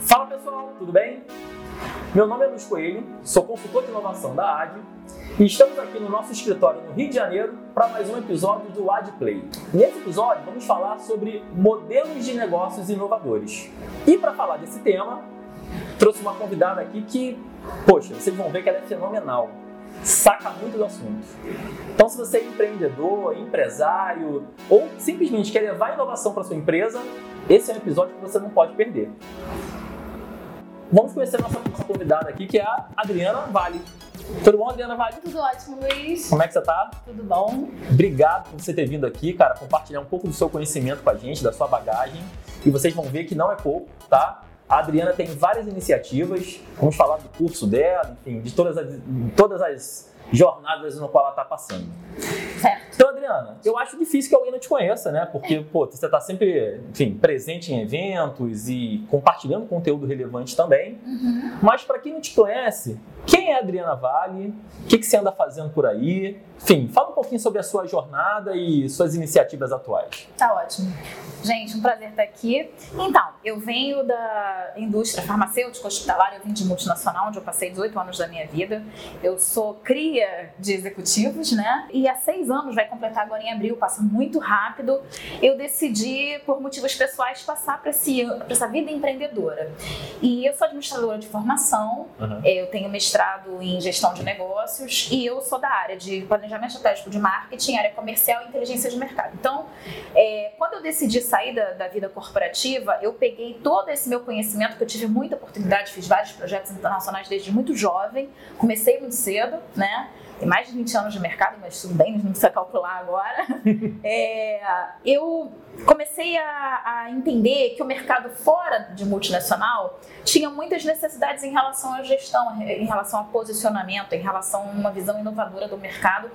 Fala pessoal, tudo bem? Meu nome é Luiz Coelho, sou consultor de inovação da AD e estamos aqui no nosso escritório no Rio de Janeiro para mais um episódio do AdPlay. Nesse episódio vamos falar sobre modelos de negócios inovadores. E para falar desse tema, trouxe uma convidada aqui que, poxa, vocês vão ver que ela é fenomenal saca muito do assunto. Então, se você é empreendedor, empresário ou simplesmente quer levar inovação para sua empresa, esse é um episódio que você não pode perder. Vamos conhecer a nossa convidada aqui, que é a Adriana Vale. Tudo bom, Adriana Vale? Tudo ótimo, Luiz. Como é que você tá? Tudo bom. Obrigado por você ter vindo aqui, cara, compartilhar um pouco do seu conhecimento com a gente, da sua bagagem. E vocês vão ver que não é pouco, tá? A Adriana tem várias iniciativas, vamos falar do curso dela, enfim, de todas as, todas as jornadas no qual ela está passando. Certo. Então, Adriana, eu acho difícil que alguém não te conheça, né? Porque, é. pô, você está sempre, enfim, presente em eventos e compartilhando conteúdo relevante também. Uhum. Mas para quem não te conhece, quem é a Adriana Vale? O que, que você anda fazendo por aí? Enfim, fala um pouquinho sobre a sua jornada e suas iniciativas atuais. Tá ótimo. Gente, um prazer estar aqui. Então, eu venho da indústria farmacêutica hospitalar, eu vim de multinacional, onde eu passei 18 anos da minha vida. Eu sou cria de executivos, né? E há seis anos, vai completar agora em abril, passa muito rápido, eu decidi, por motivos pessoais, passar para essa vida empreendedora. E eu sou administradora de formação, uhum. eu tenho mestrado em gestão de negócios e eu sou da área de planejamento estratégico de marketing, área comercial e inteligência de mercado. Então, é, quando eu decidi sair da, da, vida corporativa, eu peguei todo esse meu conhecimento, que eu tive muita oportunidade, fiz vários projetos internacionais desde muito jovem, comecei muito cedo, né? Mais de 20 anos de mercado, mas tudo bem, não precisa calcular agora. é, eu comecei a, a, entender que o mercado fora de multinacional tinha muitas necessidades em relação à gestão, em relação a posicionamento, em relação a uma visão inovadora do mercado,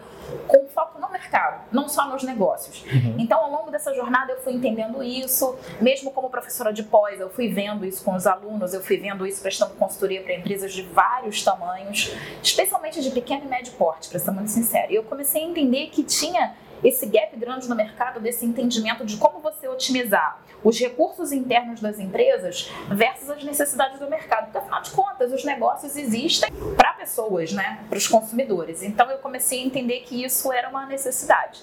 com foco no mercado, não só nos negócios. Uhum. Então, ao longo dessa jornada, eu fui entendendo isso, mesmo como professora de pós, eu fui vendo isso com os alunos, eu fui vendo isso prestando consultoria para empresas de vários tamanhos, especialmente de pequeno e médio porte, para ser muito sincera. E eu comecei a entender que tinha esse gap grande no mercado desse entendimento de como você otimizar os recursos internos das empresas versus as necessidades do mercado. Porque, afinal de contas, os negócios existem para pessoas, né? para os consumidores. Então, eu comecei a entender que isso era uma necessidade.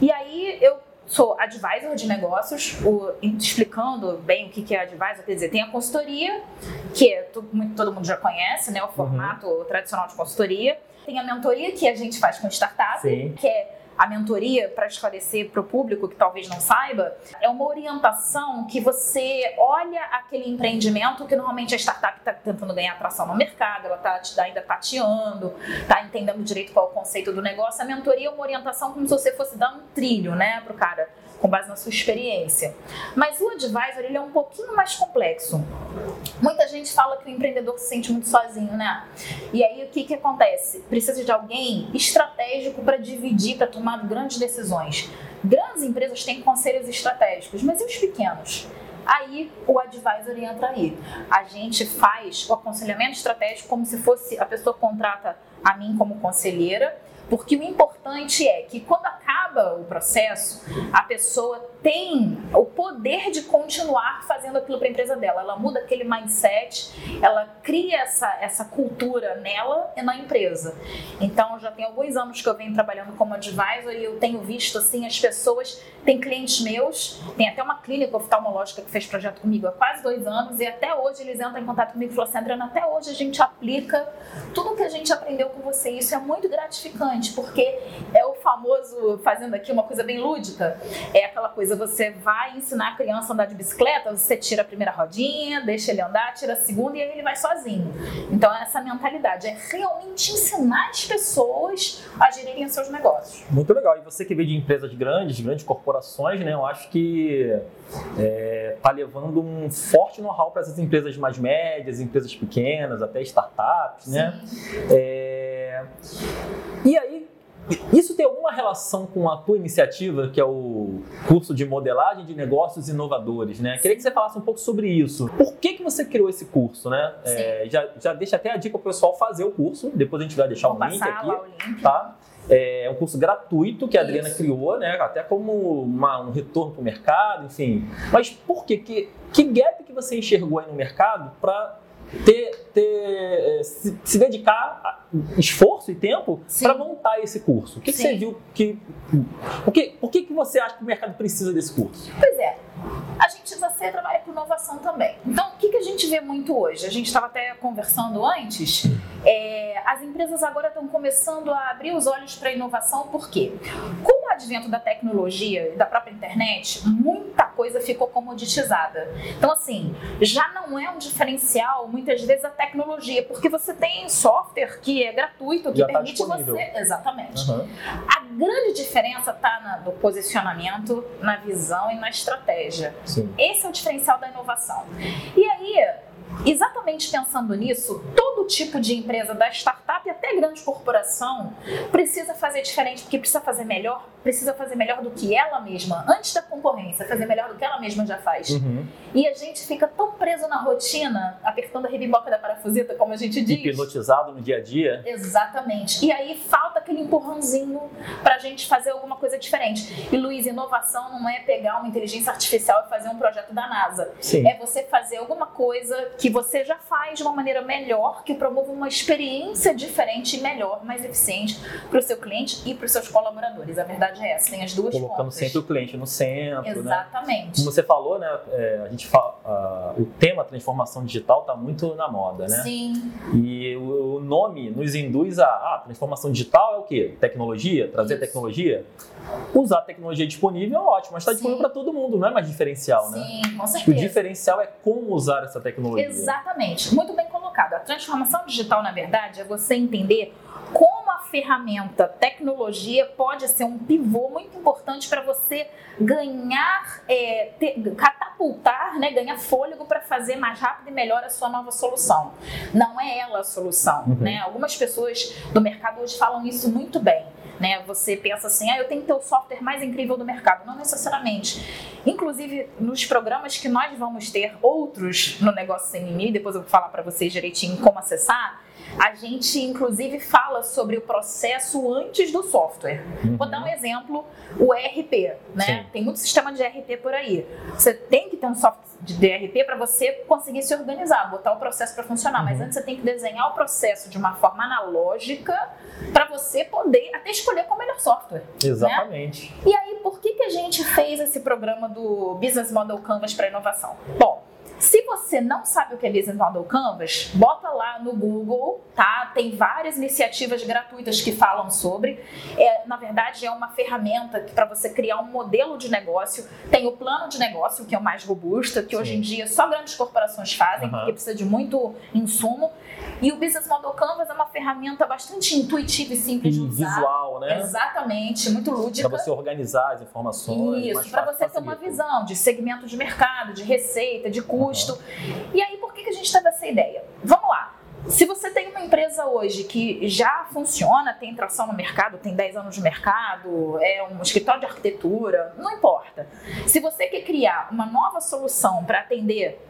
E aí, eu sou advisor de negócios, o, explicando bem o que é advisor, quer dizer, tem a consultoria, que é, todo, todo mundo já conhece, né, o formato uhum. tradicional de consultoria. Tem a mentoria que a gente faz com startup, Sim. que é a mentoria, para esclarecer para o público que talvez não saiba, é uma orientação que você olha aquele empreendimento que normalmente a startup está tentando ganhar atração no mercado, ela está ainda tateando, está entendendo direito qual é o conceito do negócio. A mentoria é uma orientação como se você fosse dar um trilho né, para o cara com base na sua experiência. Mas o advisor ele é um pouquinho mais complexo. Muita gente fala que o empreendedor se sente muito sozinho, né? E aí o que, que acontece? Precisa de alguém estratégico para dividir, para tomar grandes decisões. Grandes empresas têm conselhos estratégicos, mas e os pequenos? Aí o advisor entra aí. A gente faz o aconselhamento estratégico como se fosse a pessoa contrata a mim como conselheira porque o importante é que quando acaba o processo, a pessoa tem o poder de continuar fazendo aquilo para a empresa dela. Ela muda aquele mindset, ela cria essa, essa cultura nela e na empresa. Então, já tem alguns anos que eu venho trabalhando como advisor e eu tenho visto assim as pessoas. Tem clientes meus, tem até uma clínica oftalmológica que fez projeto comigo há quase dois anos e até hoje eles entram em contato comigo e falam assim: Adriana, até hoje a gente aplica tudo que a gente aprendeu com você. Isso é muito gratificante porque é o famoso, fazendo aqui uma coisa bem lúdica, é aquela coisa, você vai ensinar a criança a andar de bicicleta, você tira a primeira rodinha, deixa ele andar, tira a segunda e aí ele vai sozinho. Então, essa mentalidade é realmente ensinar as pessoas a gerirem seus negócios. Muito legal. E você que veio de empresas grandes, de grandes corporações, né? Eu acho que é, tá levando um forte know-how para essas empresas mais médias, empresas pequenas, até startups, né? É, e aí, isso tem alguma relação com a tua iniciativa, que é o curso de modelagem de negócios inovadores, né? Queria que você falasse um pouco sobre isso. Por que, que você criou esse curso, né? É, já, já deixa até a dica para o pessoal fazer o curso, depois a gente vai deixar Vou um link aqui, link. tá? É um curso gratuito que a Adriana Isso. criou, né? Até como uma, um retorno para o mercado, enfim. Mas por quê? Que, que gap que você enxergou aí no mercado para ter, ter se, se, dedicar esforço e tempo para montar esse curso? O que, que você viu que. O que, por que, que você acha que o mercado precisa desse curso? Pois é. A gente você trabalha com inovação também. Então, o que, que a gente vê muito hoje? A gente estava até conversando antes. É, as empresas agora estão começando a abrir os olhos para a inovação, por quê? Com o advento da tecnologia e da própria internet, muita coisa ficou comoditizada. Então, assim, já não é um diferencial, muitas vezes, a tecnologia, porque você tem software que é gratuito, que já tá permite tá você. Exatamente. Uhum. A grande diferença está no posicionamento, na visão e na estratégia. Sim. Esse é o diferencial da inovação. E aí, Exatamente pensando nisso, todo tipo de empresa, da startup até grande corporação, precisa fazer diferente, porque precisa fazer melhor, precisa fazer melhor do que ela mesma, antes da concorrência, fazer melhor do que ela mesma já faz. Uhum. E a gente fica tão preso na rotina, apertando a rebimboca da parafuseta, como a gente diz. Hipnotizado no dia a dia. Exatamente. E aí falta aquele empurrãozinho pra gente fazer alguma coisa diferente. E Luiz, inovação não é pegar uma inteligência artificial e fazer um projeto da NASA. Sim. É você fazer alguma coisa que você já faz de uma maneira melhor, que promova uma experiência diferente e melhor, mais eficiente para o seu cliente e para os seus colaboradores. A verdade é essa, tem as duas Colocando pontas. sempre o cliente no centro. Né? Exatamente. Né? Como você falou, né? É, a gente fala, uh, o tema transformação digital está muito na moda, né? Sim. E o, o nome nos induz a ah, transformação digital é o quê? Tecnologia? Trazer Isso. tecnologia? Usar a tecnologia disponível é ótimo, mas está disponível para todo mundo, não é mais diferencial, Sim, né? Sim, com certeza. O diferencial é como usar essa tecnologia. Exatamente, muito bem colocado. A transformação digital, na verdade, é você entender como a ferramenta tecnologia pode ser um pivô muito importante para você ganhar, é, ter, catapultar, né, ganhar fôlego para fazer mais rápido e melhor a sua nova solução. Não é ela a solução. Uhum. Né? Algumas pessoas do mercado hoje falam isso muito bem. Né? Você pensa assim, ah, eu tenho que ter o software mais incrível do mercado. Não necessariamente. Inclusive, nos programas que nós vamos ter outros no Negócio Sem Limite, depois eu vou falar para vocês direitinho como acessar, a gente inclusive fala sobre o processo antes do software. Uhum. Vou dar um exemplo, o ERP, né? Sim. Tem muito sistema de ERP por aí. Você tem que ter um software de ERP para você conseguir se organizar, botar o processo para funcionar. Uhum. Mas antes você tem que desenhar o processo de uma forma analógica para você poder até escolher qual é o melhor software. Né? Exatamente. Né? E aí, por que, que a gente fez esse programa do Business Model Canvas para inovação? Bom, se você não sabe o que é Business Model Canvas, bota lá no Google, tá? Tem várias iniciativas gratuitas que falam sobre. É, na verdade, é uma ferramenta para você criar um modelo de negócio. Tem o plano de negócio, que é o mais robusto, que Sim. hoje em dia só grandes corporações fazem, uhum. porque precisa de muito insumo. E o Business Model Canvas é uma ferramenta bastante intuitiva e simples e de usar. Visual, né? Exatamente, muito lúdica. Para você organizar as informações. Isso, para você ter uma visão de segmento de mercado, de receita, de custo custo. E aí, por que, que a gente teve essa ideia? Vamos lá. Se você tem uma empresa hoje que já funciona, tem tração no mercado, tem 10 anos de mercado, é um escritório de arquitetura, não importa. Se você quer criar uma nova solução para atender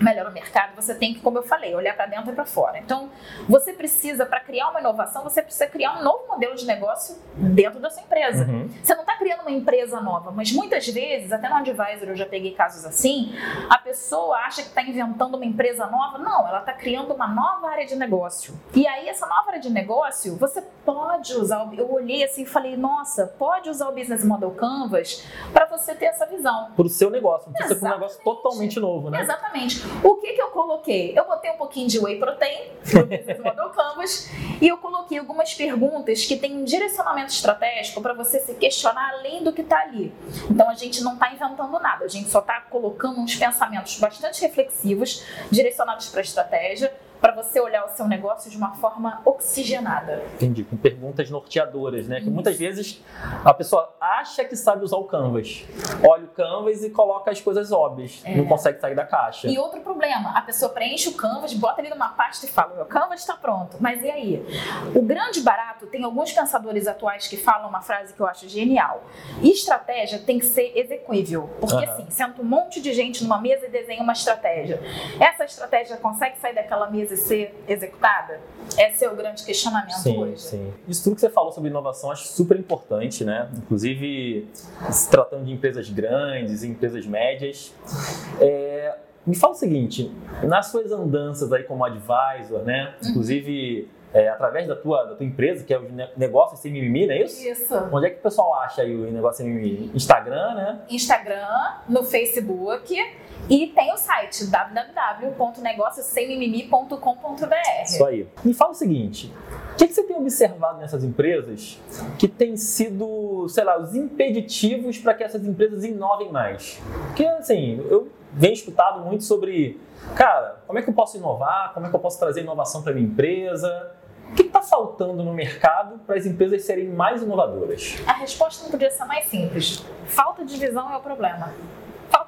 melhor o mercado, você tem que, como eu falei, olhar para dentro e para fora. Então, você precisa, para criar uma inovação, você precisa criar um novo modelo de negócio dentro da sua empresa. Uhum. Você não está criando uma empresa nova, mas muitas vezes, até no advisor eu já peguei casos assim, a pessoa acha que está inventando uma empresa nova. Não, ela está criando uma nova área de negócio. E aí, essa nova área de negócio, você pode usar. Eu olhei assim e falei, nossa, pode usar o Business Model Canvas para você ter essa visão. Para o seu negócio, não precisa ser um negócio totalmente novo, né? Exatamente. O que, que eu coloquei? Eu botei um pouquinho de whey protein Model Canvas e eu coloquei algumas perguntas que têm um direcionamento estratégico para você se questionar além do que está ali. Então a gente não está inventando nada, a gente só está colocando uns pensamentos bastante reflexivos, direcionados para a estratégia para você olhar o seu negócio de uma forma oxigenada. Entendi, com perguntas norteadoras, né? Que muitas vezes a pessoa acha que sabe usar o Canvas, olha o Canvas e coloca as coisas óbvias, é. não consegue sair da caixa. E outro problema, a pessoa preenche o Canvas, bota ele numa pasta e fala: meu Canvas está pronto. Mas e aí? O grande barato, tem alguns pensadores atuais que falam uma frase que eu acho genial: estratégia tem que ser execuível. Porque uhum. assim, senta um monte de gente numa mesa e desenha uma estratégia. Essa estratégia consegue sair daquela mesa ser executada? Esse é o grande questionamento sim, hoje. Sim. Isso tudo que você falou sobre inovação acho super importante, né? Inclusive, se tratando de empresas grandes, empresas médias. É, me fala o seguinte, nas suas andanças aí como advisor, né? Uhum. Inclusive é, através da tua, da tua empresa, que é o Negócio Sem Mimimi, não é isso? Isso. Onde é que o pessoal acha aí o Negócio Sem Mimimi? Instagram, né? Instagram, no Facebook e tem o site www.negociosemmimimi.com.br. Isso aí. Me fala o seguinte, o que, que você tem observado nessas empresas que tem sido, sei lá, os impeditivos para que essas empresas inovem mais? Porque, assim, eu venho escutado muito sobre, cara, como é que eu posso inovar? Como é que eu posso trazer inovação para minha empresa? O que está faltando no mercado para as empresas serem mais inovadoras? A resposta não podia ser mais simples. Falta de visão é o problema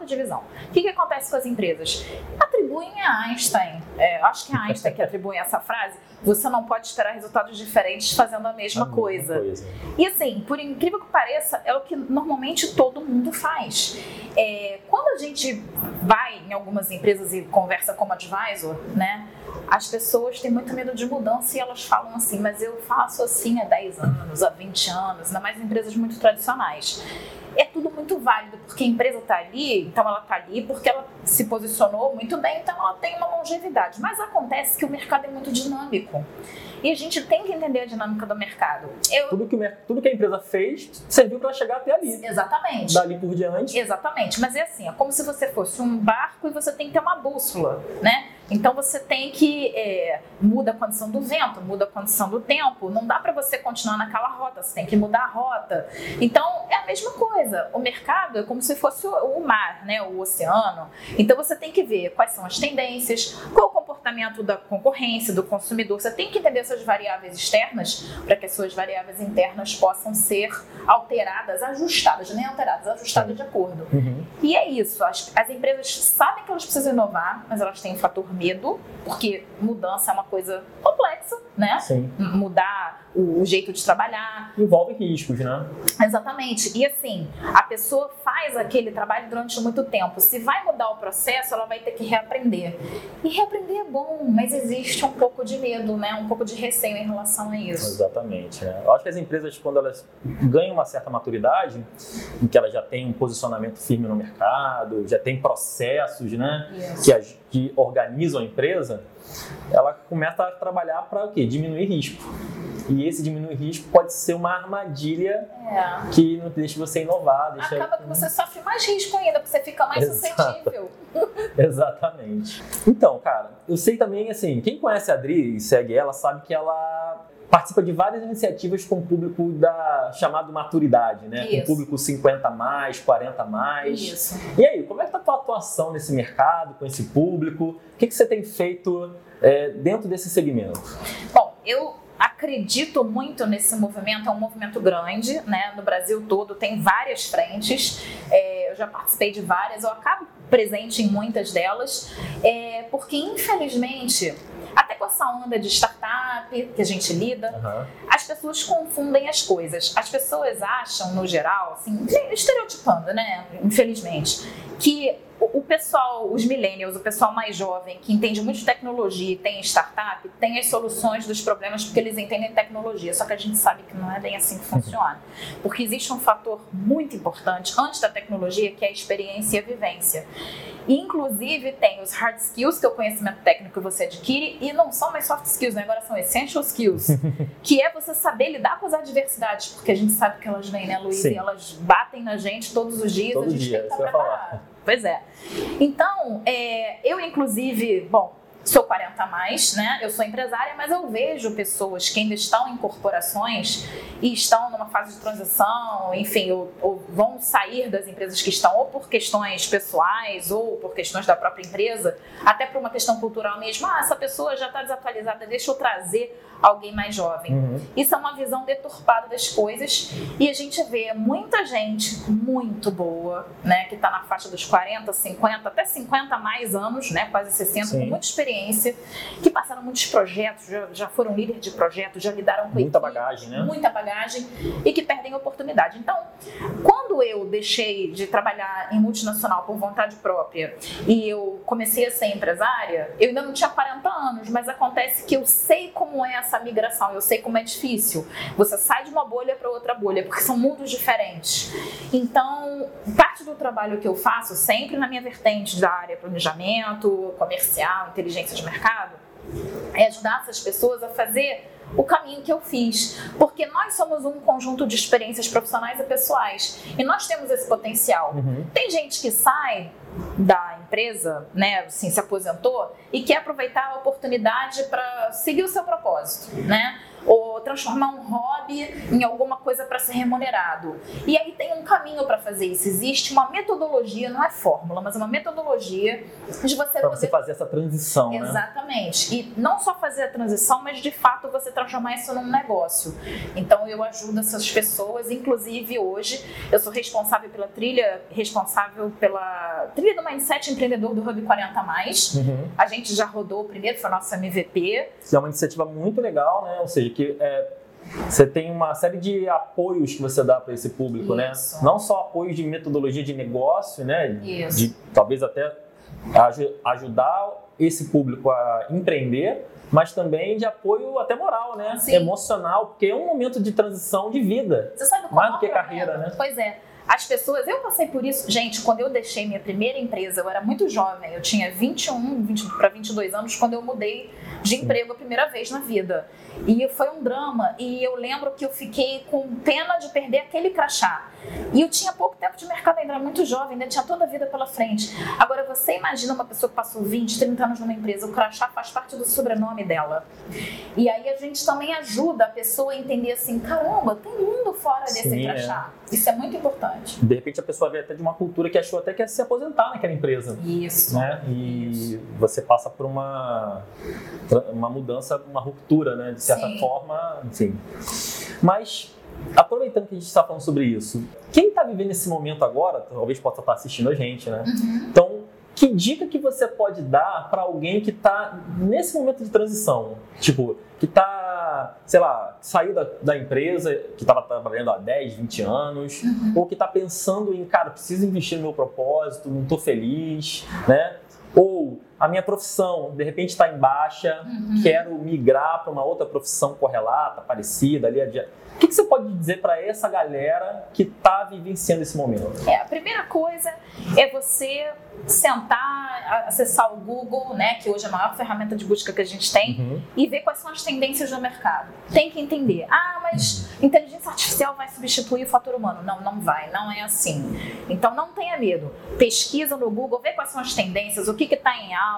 falta de visão. O que, que acontece com as empresas? Atribuem a Einstein, é, acho que é Einstein que atribui essa frase, você não pode esperar resultados diferentes fazendo a mesma, a coisa. mesma coisa. E assim, por incrível que pareça, é o que normalmente todo mundo faz. É, quando a gente vai em algumas empresas e conversa como advisor, né? As pessoas têm muito medo de mudança e elas falam assim, mas eu faço assim há 10 anos, há 20 anos, ainda mais em empresas muito tradicionais é tudo muito válido, porque a empresa está ali, então ela está ali porque ela se posicionou muito bem, então ela tem uma longevidade. Mas acontece que o mercado é muito dinâmico. E a gente tem que entender a dinâmica do mercado. Eu... Tudo, que, tudo que a empresa fez serviu para chegar até ali. Exatamente. Dali por diante. Exatamente. Mas é assim, é como se você fosse um barco e você tem que ter uma bússola, né? Então você tem que é, muda a condição do vento, muda a condição do tempo. Não dá para você continuar naquela rota, você tem que mudar a rota. Então é a mesma coisa. O mercado é como se fosse o mar, né, o oceano. Então você tem que ver quais são as tendências, qual o comportamento da concorrência, do consumidor. Você tem que entender suas variáveis externas para que as suas variáveis internas possam ser alteradas, ajustadas, nem alteradas, ajustadas de acordo. Uhum. E é isso. As, as empresas sabem que elas precisam inovar, mas elas têm um fator medo, porque mudança é uma coisa complexa, né? Sim. Mudar o, o, jeito de trabalhar. Envolve riscos, né? Exatamente. E assim, a pessoa faz aquele trabalho durante muito tempo. Se vai mudar o processo, ela vai ter que reaprender. E reaprender é bom, mas existe um pouco de medo, né? Um pouco de receio em relação a isso. Exatamente. Né? Eu acho que as empresas, quando elas ganham uma certa maturidade, em que elas já têm um posicionamento firme no mercado, já tem processos, né? Que, que organizam a empresa, ela começa a trabalhar para o quê? Diminuir risco. E esse diminuir risco pode ser uma armadilha é. que não deixa você inovar. Deixa... Acaba que você sofre mais risco ainda, porque você fica mais Exato. suscetível. Exatamente. Então, cara, eu sei também, assim, quem conhece a Adri e segue ela, sabe que ela participa de várias iniciativas com o público da chamado maturidade, né? Isso. Com o público 50 mais, 40 mais. Isso. E aí, como é que tá a tua atuação nesse mercado, com esse público? O que, que você tem feito é, dentro desse segmento? Bom, eu acredito muito nesse movimento, é um movimento grande, né? No Brasil todo tem várias frentes, é, eu já participei de várias, eu acabo presente em muitas delas, é, porque infelizmente até com essa onda de startup que a gente lida, uhum. as pessoas confundem as coisas. As pessoas acham, no geral, assim, estereotipando, né? Infelizmente, que o pessoal, os millennials, o pessoal mais jovem, que entende muito de tecnologia e tem startup, tem as soluções dos problemas porque eles entendem tecnologia. Só que a gente sabe que não é bem assim que funciona. Porque existe um fator muito importante antes da tecnologia, que é a experiência e a vivência. Inclusive, tem os hard skills, que é o conhecimento técnico que você adquire, e não são mais soft skills, né? agora são essential skills, que é você saber lidar com as adversidades, porque a gente sabe que elas vêm, né, Luiz? E elas batem na gente todos os dias, Todo a gente dia, tem que estar preparado. Pois é. Então, é, eu inclusive, bom, sou 40 a mais, né? Eu sou empresária, mas eu vejo pessoas que ainda estão em corporações e estão numa fase de transição, enfim, ou, ou, vão sair das empresas que estão ou por questões pessoais ou por questões da própria empresa, até por uma questão cultural mesmo. Ah, essa pessoa já está desatualizada, deixa eu trazer alguém mais jovem. Uhum. Isso é uma visão deturpada das coisas e a gente vê muita gente muito boa, né, que está na faixa dos 40, 50, até 50 mais anos, né, quase 60, Sim. com muita experiência experiência, que passaram muitos projetos, já, já foram líderes de projetos, já lidaram com Muita equipe, bagagem, né? Muita bagagem e que perdem oportunidade. Então, quando eu deixei de trabalhar em multinacional por vontade própria e eu comecei a ser empresária, eu ainda não tinha 40 anos, mas acontece que eu sei como é essa migração, eu sei como é difícil. Você sai de uma bolha para outra bolha, porque são mundos diferentes. Então, parte do trabalho que eu faço, sempre na minha vertente da área planejamento, comercial, inteligência de mercado, é ajudar essas pessoas a fazer o caminho que eu fiz, porque nós somos um conjunto de experiências profissionais e pessoais e nós temos esse potencial. Uhum. Tem gente que sai da empresa, né, assim, se aposentou e quer aproveitar a oportunidade para seguir o seu propósito, né? Ou transformar um hobby em alguma coisa para ser remunerado. E aí tem um caminho para fazer isso. Existe uma metodologia, não é fórmula, mas uma metodologia de você para você fazer essa transição, Exatamente. Né? E não só fazer a transição, mas de fato você transformar isso num negócio. Então eu ajudo essas pessoas, inclusive hoje eu sou responsável pela trilha, responsável pela trilha do Mindset Empreendedor do Hub 40 mais. Uhum. A gente já rodou o primeiro, foi nosso MVP. Que é uma iniciativa muito legal, né? Ou seja, que é, você tem uma série de apoios que você dá para esse público, né? Isso. né? Não só apoios de metodologia de negócio, né? Isso. De talvez até ajudar esse público a empreender, mas também de apoio até moral, né? Sim. Emocional, porque é um momento de transição de vida. Você sabe qual Mais do que problema? carreira, né? Pois é. As pessoas, eu passei por isso, gente, quando eu deixei minha primeira empresa, eu era muito jovem, eu tinha 21 20 para 22 anos quando eu mudei de emprego a primeira vez na vida. E foi um drama, e eu lembro que eu fiquei com pena de perder aquele crachá. E eu tinha pouco tempo de mercado ainda, era muito jovem, ainda tinha toda a vida pela frente. Agora, você imagina uma pessoa que passou 20, 30 anos numa empresa, o crachá faz parte do sobrenome dela. E aí a gente também ajuda a pessoa a entender assim, caramba, tem mundo fora desse Sim, crachá. Isso é muito importante. De repente a pessoa veio até de uma cultura que achou até que ia se aposentar naquela empresa. Isso. Né? E você passa por uma, uma mudança, uma ruptura, né? De certa Sim. forma, enfim. Mas, aproveitando que a gente está falando sobre isso, quem está vivendo esse momento agora, talvez possa estar assistindo a gente, né? Uhum. Então, que dica que você pode dar para alguém que está nesse momento de transição? Tipo, que está, sei lá, saiu da, da empresa, que estava trabalhando há 10, 20 anos, Uhum. ou que está pensando em, cara, preciso investir no meu propósito, não estou feliz, né? Ou a minha profissão, de repente, está em baixa, Uhum. quero migrar para uma outra profissão correlata, parecida, ali adiante. O que, que você pode dizer para essa galera que está vivenciando esse momento? É, a primeira coisa é você sentar, acessar o Google, né, que hoje é a maior ferramenta de busca que a gente tem, Uhum. e ver quais são as tendências do mercado. Tem que entender. Ah, mas inteligência artificial vai substituir o fator humano. Não, não vai, não é assim. Então não tenha medo. Pesquisa no Google, vê quais são as tendências, o que está em alta,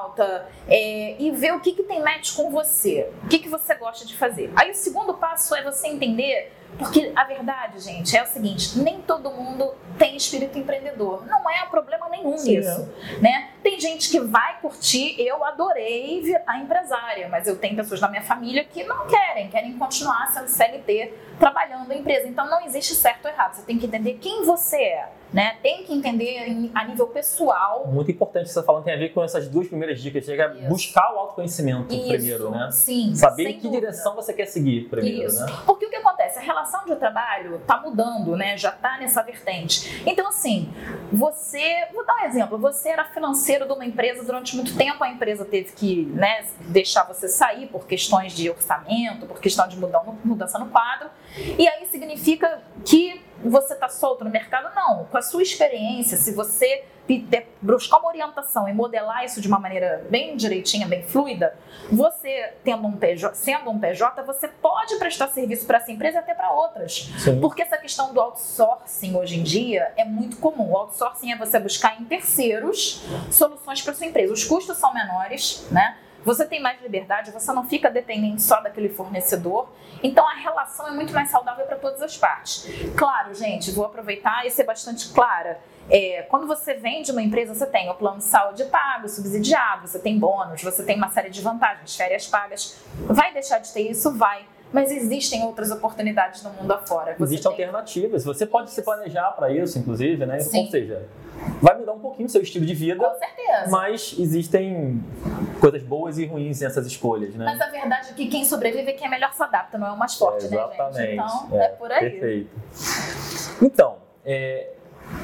é, e vê o que, que tem match com você, o que, que você gosta de fazer. Aí o segundo passo é você entender porque a verdade, gente, é o seguinte: nem todo mundo tem espírito empreendedor. Não é problema nenhum Sim, nisso. Né? Tem gente que vai curtir, eu adorei virar empresária, mas eu tenho pessoas na minha família que não querem, querem continuar sendo CLT, trabalhando na empresa. Então não existe certo ou errado. Você tem que entender quem você é. Né? Tem que entender em- a nível pessoal. Muito importante que você tá falando tem a ver com essas duas primeiras dicas, que é Isso. buscar o autoconhecimento Isso, primeiro, né? Sim. Saber em que dúvida. direção você quer seguir primeiro, Isso. né? Porque o que acontece? A relação de trabalho está mudando, né? Já está nessa vertente. Então, assim, você. Vou dar um exemplo. Você era financeiro de uma empresa durante muito tempo, a empresa teve que né, deixar você sair por questões de orçamento, por questão de mudan- mudança no quadro. E aí significa que você está solto no mercado? Não. Com a sua experiência, se você buscar uma orientação e modelar isso de uma maneira bem direitinha, bem fluida, você tendo um PJ, sendo um PJ, você pode prestar serviço para essa empresa e até para outras. Sim. Porque essa questão do outsourcing hoje em dia é muito comum. O outsourcing é você buscar em terceiros soluções para sua empresa. Os custos são menores, né? Você tem mais liberdade, você não fica dependente só daquele fornecedor. Então a relação é muito mais saudável para todas as partes. Claro, gente, vou aproveitar e ser bastante clara. É, quando você vende uma empresa, você tem o plano de saúde pago, subsidiado, você tem bônus, você tem uma série de vantagens, férias pagas. Vai deixar de ter isso? Vai. mas existem outras oportunidades no mundo afora. Você Existem tem... alternativas. Você pode isso. se planejar para isso, inclusive, né? Sim. Ou seja, vai mudar um pouquinho o seu estilo de vida. Com certeza. Mas existem coisas boas e ruins nessas escolhas, né? Mas a verdade é que quem sobrevive é quem é melhor se adapta, não é o mais forte, é, né, gente? Então, é, é por aí. Perfeito. Então, é,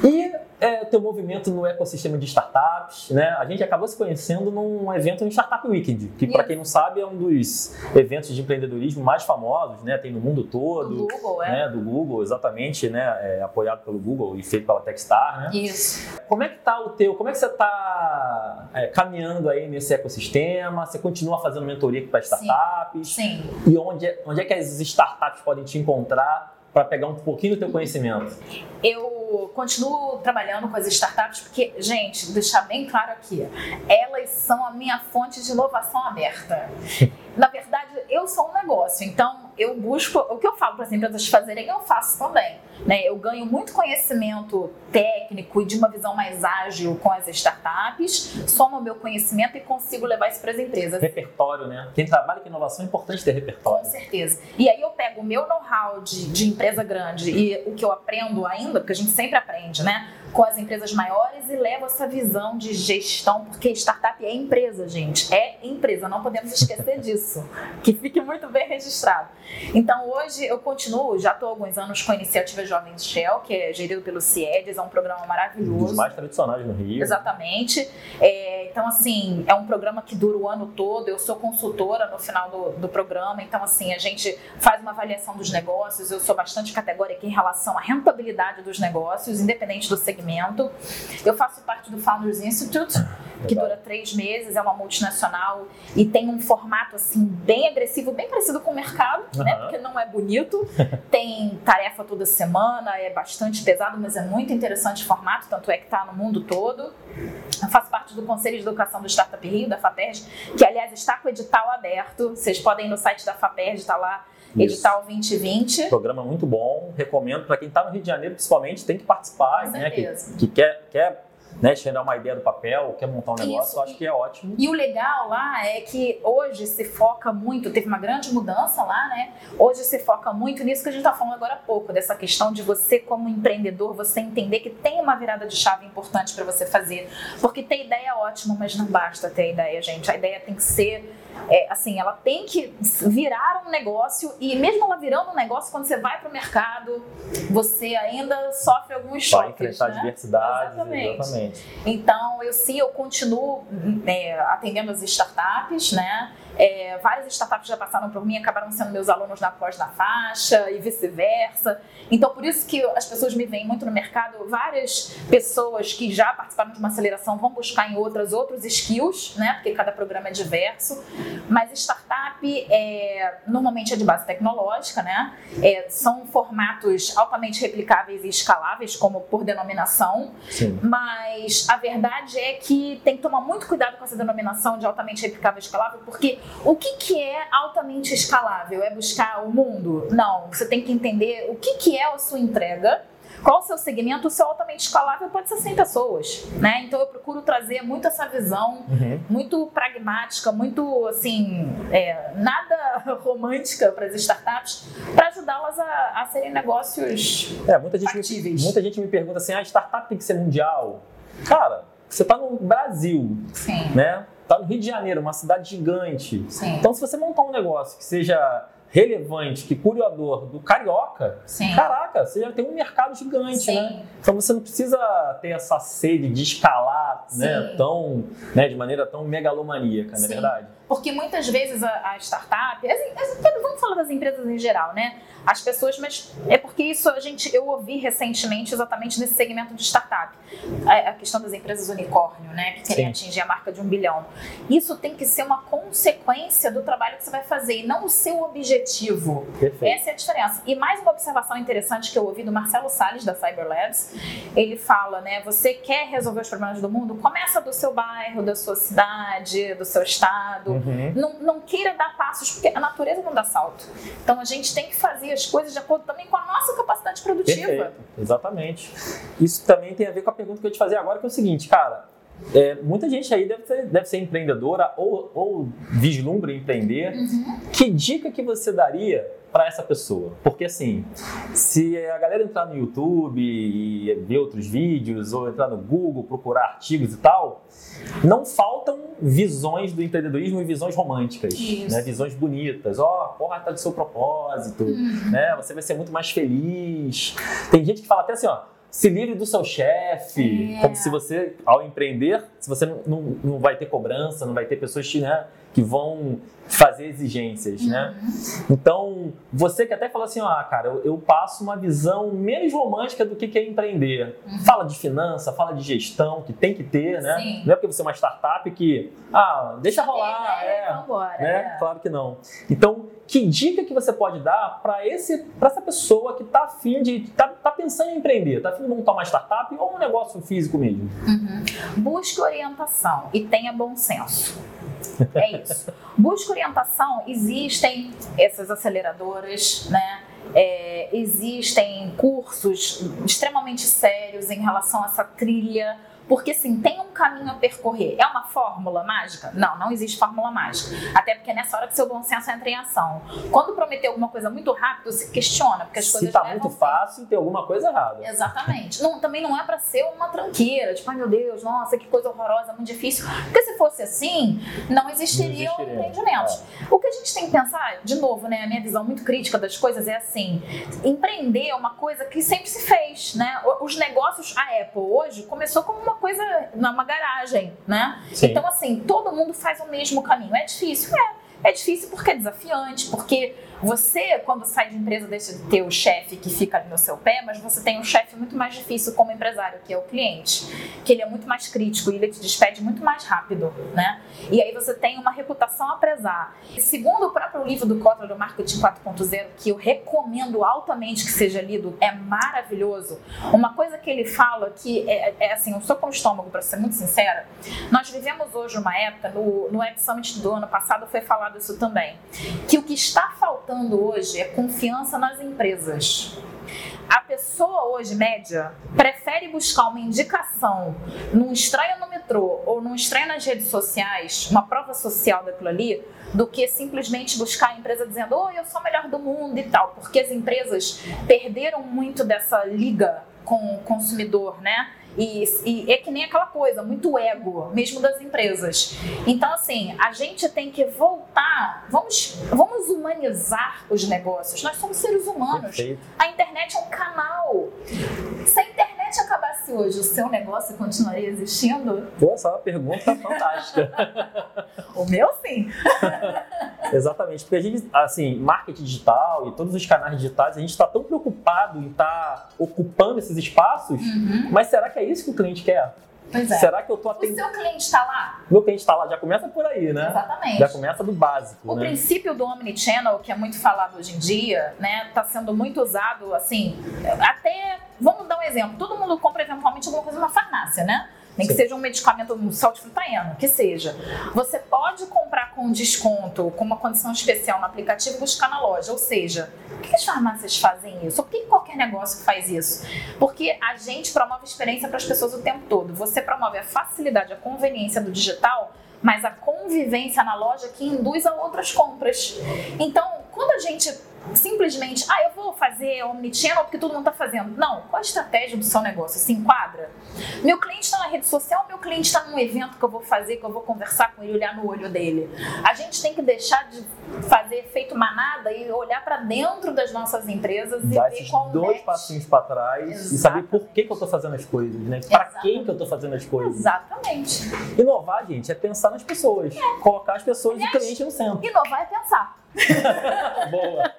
e é, teu movimento no ecossistema de startups, né? A gente acabou se conhecendo num evento no Startup Weekend, que para quem não sabe é um dos eventos de empreendedorismo mais famosos, né? Tem no mundo todo. Do Google, é. Né? Do Google, exatamente, né? É, apoiado pelo Google e feito pela Techstar, né? Isso. Como é que tá o teu, como é que você está é, caminhando aí nesse ecossistema? Você continua fazendo mentoria para startups? Sim. Sim. E onde, é, onde é que as startups podem te encontrar? Para pegar um pouquinho do teu conhecimento? Eu continuo trabalhando com as startups porque, gente, deixar bem claro aqui, elas são a minha fonte de inovação aberta. Na verdade, eu sou um negócio, então eu busco, o que eu falo para as empresas fazerem, eu faço também. Né? Eu ganho muito conhecimento técnico e de uma visão mais ágil com as startups, somo o meu conhecimento e consigo levar isso para as empresas. Repertório, né? Quem trabalha com inovação é importante ter repertório. Com certeza. E aí eu pego o meu know-how de, de empresa grande e o que eu aprendo ainda, porque a gente sempre aprende, né? Com as empresas maiores e levo essa visão de gestão, porque startup é empresa, gente. É empresa, não podemos esquecer disso. Que fique muito bem registrado. Então, hoje eu continuo, já estou há alguns anos com a iniciativa Jovens Shell, que é gerido pelo CIEDES, é um programa maravilhoso. Um dos mais tradicionais no Rio. Exatamente. É, então, assim, é um programa que dura o ano todo. Eu sou consultora no final do, do programa, então, assim, a gente faz uma avaliação dos negócios. Eu sou bastante categórica em relação à rentabilidade dos negócios, independente do segmento segmento. Eu faço parte do Founders Institute, que dura três meses, é uma multinacional e tem um formato assim bem agressivo, bem parecido com o mercado, uhum. né? Porque não é bonito. Tem tarefa toda semana, é bastante pesado, mas é muito interessante o formato, tanto é que está no mundo todo. Eu faço parte do Conselho de Educação do Startup Rio, da FAPERJ, que aliás está com o edital aberto. Vocês podem ir no site da FAPERJ, está lá Edital 2020. Programa muito bom, recomendo para quem está no Rio de Janeiro, principalmente, tem que participar, Com né? Que, que, quer, quer né, tirar uma ideia do papel, quer montar um negócio, Isso. eu acho que é ótimo. E o legal lá é que hoje se foca muito, teve uma grande mudança lá, né? Hoje se foca muito nisso que a gente está falando agora há pouco, dessa questão de você, como empreendedor, você entender que tem uma virada de chave importante para você fazer. Porque ter ideia é ótimo, mas não basta ter ideia, gente. A ideia tem que ser é, assim, ela tem que virar um negócio e mesmo ela virando um negócio, quando você vai para o mercado, você ainda sofre alguns choques. Vai enfrentar né? diversidades, exatamente. exatamente. Então, eu sim, eu continuo é, atendendo as startups, né? É, várias startups já passaram por mim, acabaram sendo meus alunos na pós na faixa e vice-versa. Então, por isso que as pessoas me veem muito no mercado. Várias pessoas que já participaram de uma aceleração vão buscar em outras outros skills, né? Porque cada programa é diverso. Mas startup é, normalmente é de base tecnológica, né? É, são formatos altamente replicáveis e escaláveis, como por denominação. Sim. Mas a verdade é que tem que tomar muito cuidado com essa denominação de altamente replicável e escalável, porque o que, que é altamente escalável? É buscar o mundo? Não, você tem que entender o que, que é a sua entrega qual o seu segmento, o seu altamente escalável pode ser 100 pessoas, né? Então eu procuro trazer muito essa visão, uhum. muito pragmática, muito assim, é, nada romântica para as startups, para ajudá-las a, a, serem negócios é, muita gente factíveis. Me, muita gente me pergunta assim, a ah, startup tem que ser mundial? Cara, você está no Brasil, Sim. né? Está no Rio de Janeiro, uma cidade gigante. Sim. Então, se você montar um negócio que seja relevante, que curiador do carioca, Sim. caraca, você já tem um mercado gigante, Sim. né? Então você não precisa ter essa sede de escalar, né, tão, né, de maneira tão megalomaníaca, não é verdade? Porque muitas vezes a, a startup, as, as, vamos falar das empresas em geral, né? As pessoas, mas é porque isso a gente eu ouvi recentemente exatamente nesse segmento de startup, a, a questão das empresas unicórnio, né, que querem Sim. atingir a marca de um bilhão. Isso tem que ser uma consequência do trabalho que você vai fazer e não o seu objetivo. Perfeito. Essa é a diferença. E mais uma observação interessante que eu ouvi do Marcelo Salles da Cyberlabs, ele fala, né, você quer resolver os problemas do mundo, começa do seu bairro, da sua cidade, do seu estado Uhum. Não, não queira dar passos, porque a natureza não dá salto. Então a gente tem que fazer as coisas de acordo também com a nossa capacidade produtiva. Perfeito. Exatamente. Isso também tem a ver com a pergunta que eu te fazer agora, que é o seguinte, cara. é, muita gente aí deve ser, deve ser empreendedora ou, ou vislumbra empreender. Uhum. Que dica que você daria para essa pessoa? Porque assim, se a galera entrar no YouTube e ver outros vídeos, ou entrar no Google, procurar artigos e tal, não faltam visões do empreendedorismo e visões românticas, Isso. né? visões bonitas. Ó, oh, corra do seu propósito, Uhum. né? Você vai ser muito mais feliz. Tem gente que fala até assim, ó. Se livre do seu chefe, É. como se você, ao empreender, se você não, não, não vai ter cobrança, não vai ter pessoas que, né, que vão fazer exigências, né? Uhum. Então, você que até fala assim, ah, cara, eu, eu passo uma visão menos romântica do que que é empreender. Fala de finança, fala de gestão, que tem que ter, né? Uhum. Sim. Não é porque você é uma startup que, ah, deixa rolar, É, é, vambora. né? é. Claro que não. Então, que dica que você pode dar para esse, para essa pessoa que está afim de, tá, tá pensando em empreender, tá afim de montar uma startup ou um negócio físico mesmo? Uhum. Busque orientação e tenha bom senso. É isso. Busque orientação. Existem essas aceleradoras, né? É, existem cursos extremamente sérios em relação a essa trilha. Porque, assim, tem um caminho a percorrer. É uma fórmula mágica? Não, não existe fórmula mágica. Até porque é nessa hora que seu bom senso entra em ação. Quando prometer alguma coisa muito rápido, se questiona, porque as Se coisas tá levam muito fácil, tem alguma coisa errada. Exatamente. Não, também não é pra ser uma tranqueira, tipo, ai meu Deus, nossa, que coisa horrorosa, muito difícil. Porque se fosse assim, não existiriam existiria. empreendimentos. O que a gente tem que pensar, de novo, né, a minha visão muito crítica das coisas é assim, empreender é uma coisa que sempre se fez, né? Os negócios, a Apple hoje começou como uma coisa, numa garagem, né? Sim. Então, assim, todo mundo faz o mesmo caminho. É difícil? É. É difícil porque é desafiante, porque você, quando sai de empresa, deixa de ter o chefe que fica ali no seu pé, mas você tem um chefe muito mais difícil como empresário, que é o cliente, que ele é muito mais crítico e ele te despede muito mais rápido, né? E aí você tem uma reputação a prezar. Segundo o próprio livro do Kotler, do Marketing 4.0, que eu recomendo altamente que seja lido, é maravilhoso. Uma coisa que ele fala que é, é assim, um soco no estômago, para ser muito sincera, nós vivemos hoje uma época, no, no Web Summit do ano passado foi falado isso também, que o que está faltando hoje é confiança nas empresas. A pessoa hoje, média, prefere buscar uma indicação num estranho no metrô ou num estranho nas redes sociais, uma prova social daquilo ali, do que simplesmente buscar a empresa dizendo, oi, eu sou a melhor do mundo e tal. Porque as empresas perderam muito dessa liga com o consumidor, né? E, e, é que nem aquela coisa, muito ego, mesmo das empresas. Então, assim, a gente tem que voltar, vamos, vamos humanizar os negócios. Nós somos seres humanos. Perfeito. A internet é um canal. Se a internet acabasse hoje, o seu negócio continuaria existindo? Pô, essa é uma pergunta fantástica. O meu, sim. Exatamente, porque a gente, assim, marketing digital e todos os canais digitais, a gente está tão preocupado em estar ocupando esses espaços, mas será que é isso que o cliente quer? Pois é. Será que eu estou O atendendo? seu cliente está lá? Meu cliente está lá, já começa por aí, né? Exatamente. Já começa do básico, O né? princípio do Omnichannel, que é muito falado hoje em dia, né, está sendo muito usado, assim, até, vamos dar um exemplo, todo mundo compra eventualmente alguma coisa numa farmácia, né? Nem que Sim. seja um medicamento, um saltifrutaiano, que seja. Você pode comprar com desconto, com uma condição especial no aplicativo e buscar na loja. Ou seja, por que as farmácias fazem isso? Por que qualquer negócio faz isso? Porque a gente promove experiência para as pessoas o tempo todo. Você promove a facilidade, a conveniência do digital, mas a convivência na loja que induz a outras compras. Então, quando a gente simplesmente, ah, eu vou fazer omnichannel porque todo mundo está fazendo. Não, qual a estratégia do seu negócio? Se enquadra? Meu cliente está na rede social, meu cliente está num evento que eu vou fazer, que eu vou conversar com ele, olhar no olho dele. A gente tem que deixar de fazer efeito manada e olhar para dentro das nossas empresas e ver esses qual dois passinhos para trás e Exatamente. saber por que, que eu estou fazendo as coisas, né? Para quem que eu estou fazendo as coisas. Exatamente. Inovar, gente, é pensar nas pessoas. Colocar as pessoas e o cliente no centro. Inovar é pensar. Boa.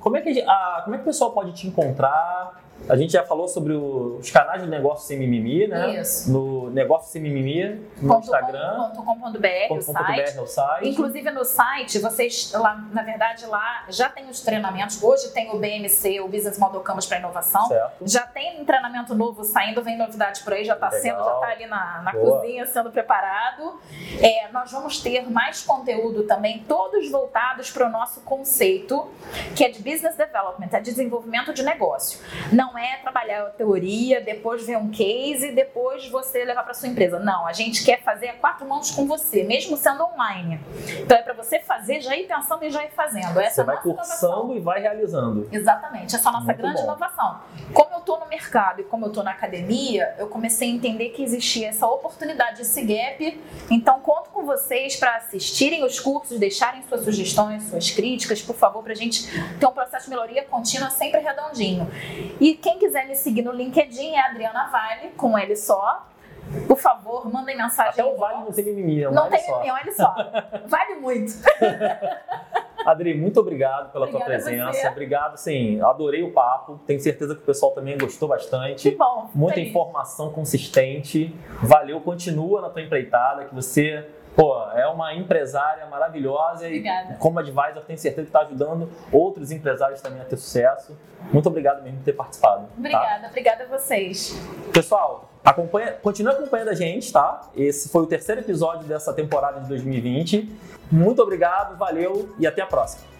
Como é, que, a gente- a- como é que o pessoal pode te encontrar? A gente já falou sobre o- os canais de negócio sem mimimi, né? Isso. No negócio sem mimimi, no Ponto Instagram. .com.br, o site. o site. Inclusive no site, vocês lá, na verdade, lá já tem os treinamentos. Hoje tem o BMC, o Business Model Canvas para Inovação. Certo. Já tem um treinamento novo saindo, vem novidade por aí, já está sendo, já tá ali na, na Boa. cozinha sendo preparado. É, nós vamos ter mais conteúdo também, todos voltados para o nosso conceito, que é de business development, é desenvolvimento de negócio. Não não é trabalhar a teoria, depois ver um case, depois você levar para sua empresa. Não, a gente quer fazer a quatro mãos com você, mesmo sendo online. Então é para você fazer, já ir pensando e já ir fazendo. Essa Você é vai cursando inovação. e vai realizando. Exatamente, essa é a nossa Muito grande bom. inovação. Como eu estou no mercado e como eu estou na academia, eu comecei a entender que existia essa oportunidade, esse gap. Então, conto com vocês para assistirem os cursos, deixarem suas sugestões, suas críticas, por favor, para a gente ter um processo de melhoria contínua sempre redondinho. E quem quiser me seguir no LinkedIn é Adriana Vale, com L só. Por favor, mandem mensagem. Até o Vale não tem mimimi, é um Não vale tem opinião, olha só. Vale muito. Adri, muito obrigado pela tua Obrigada a presença. Obrigado, sim. Adorei o papo. Tenho certeza que o pessoal também gostou Que bastante. bom. Muita feliz. informação consistente. Valeu, continua na tua empreitada, que você, pô, é uma empresária maravilhosa Obrigada. e como advisor tenho certeza que está ajudando outros empresários também a ter sucesso. Muito obrigado mesmo por ter participado. tá? Obrigada, obrigada a vocês. Pessoal, acompanha, continue acompanhando a gente, tá? Esse foi o terceiro episódio dessa temporada de 2020. Muito obrigado, valeu e até a próxima.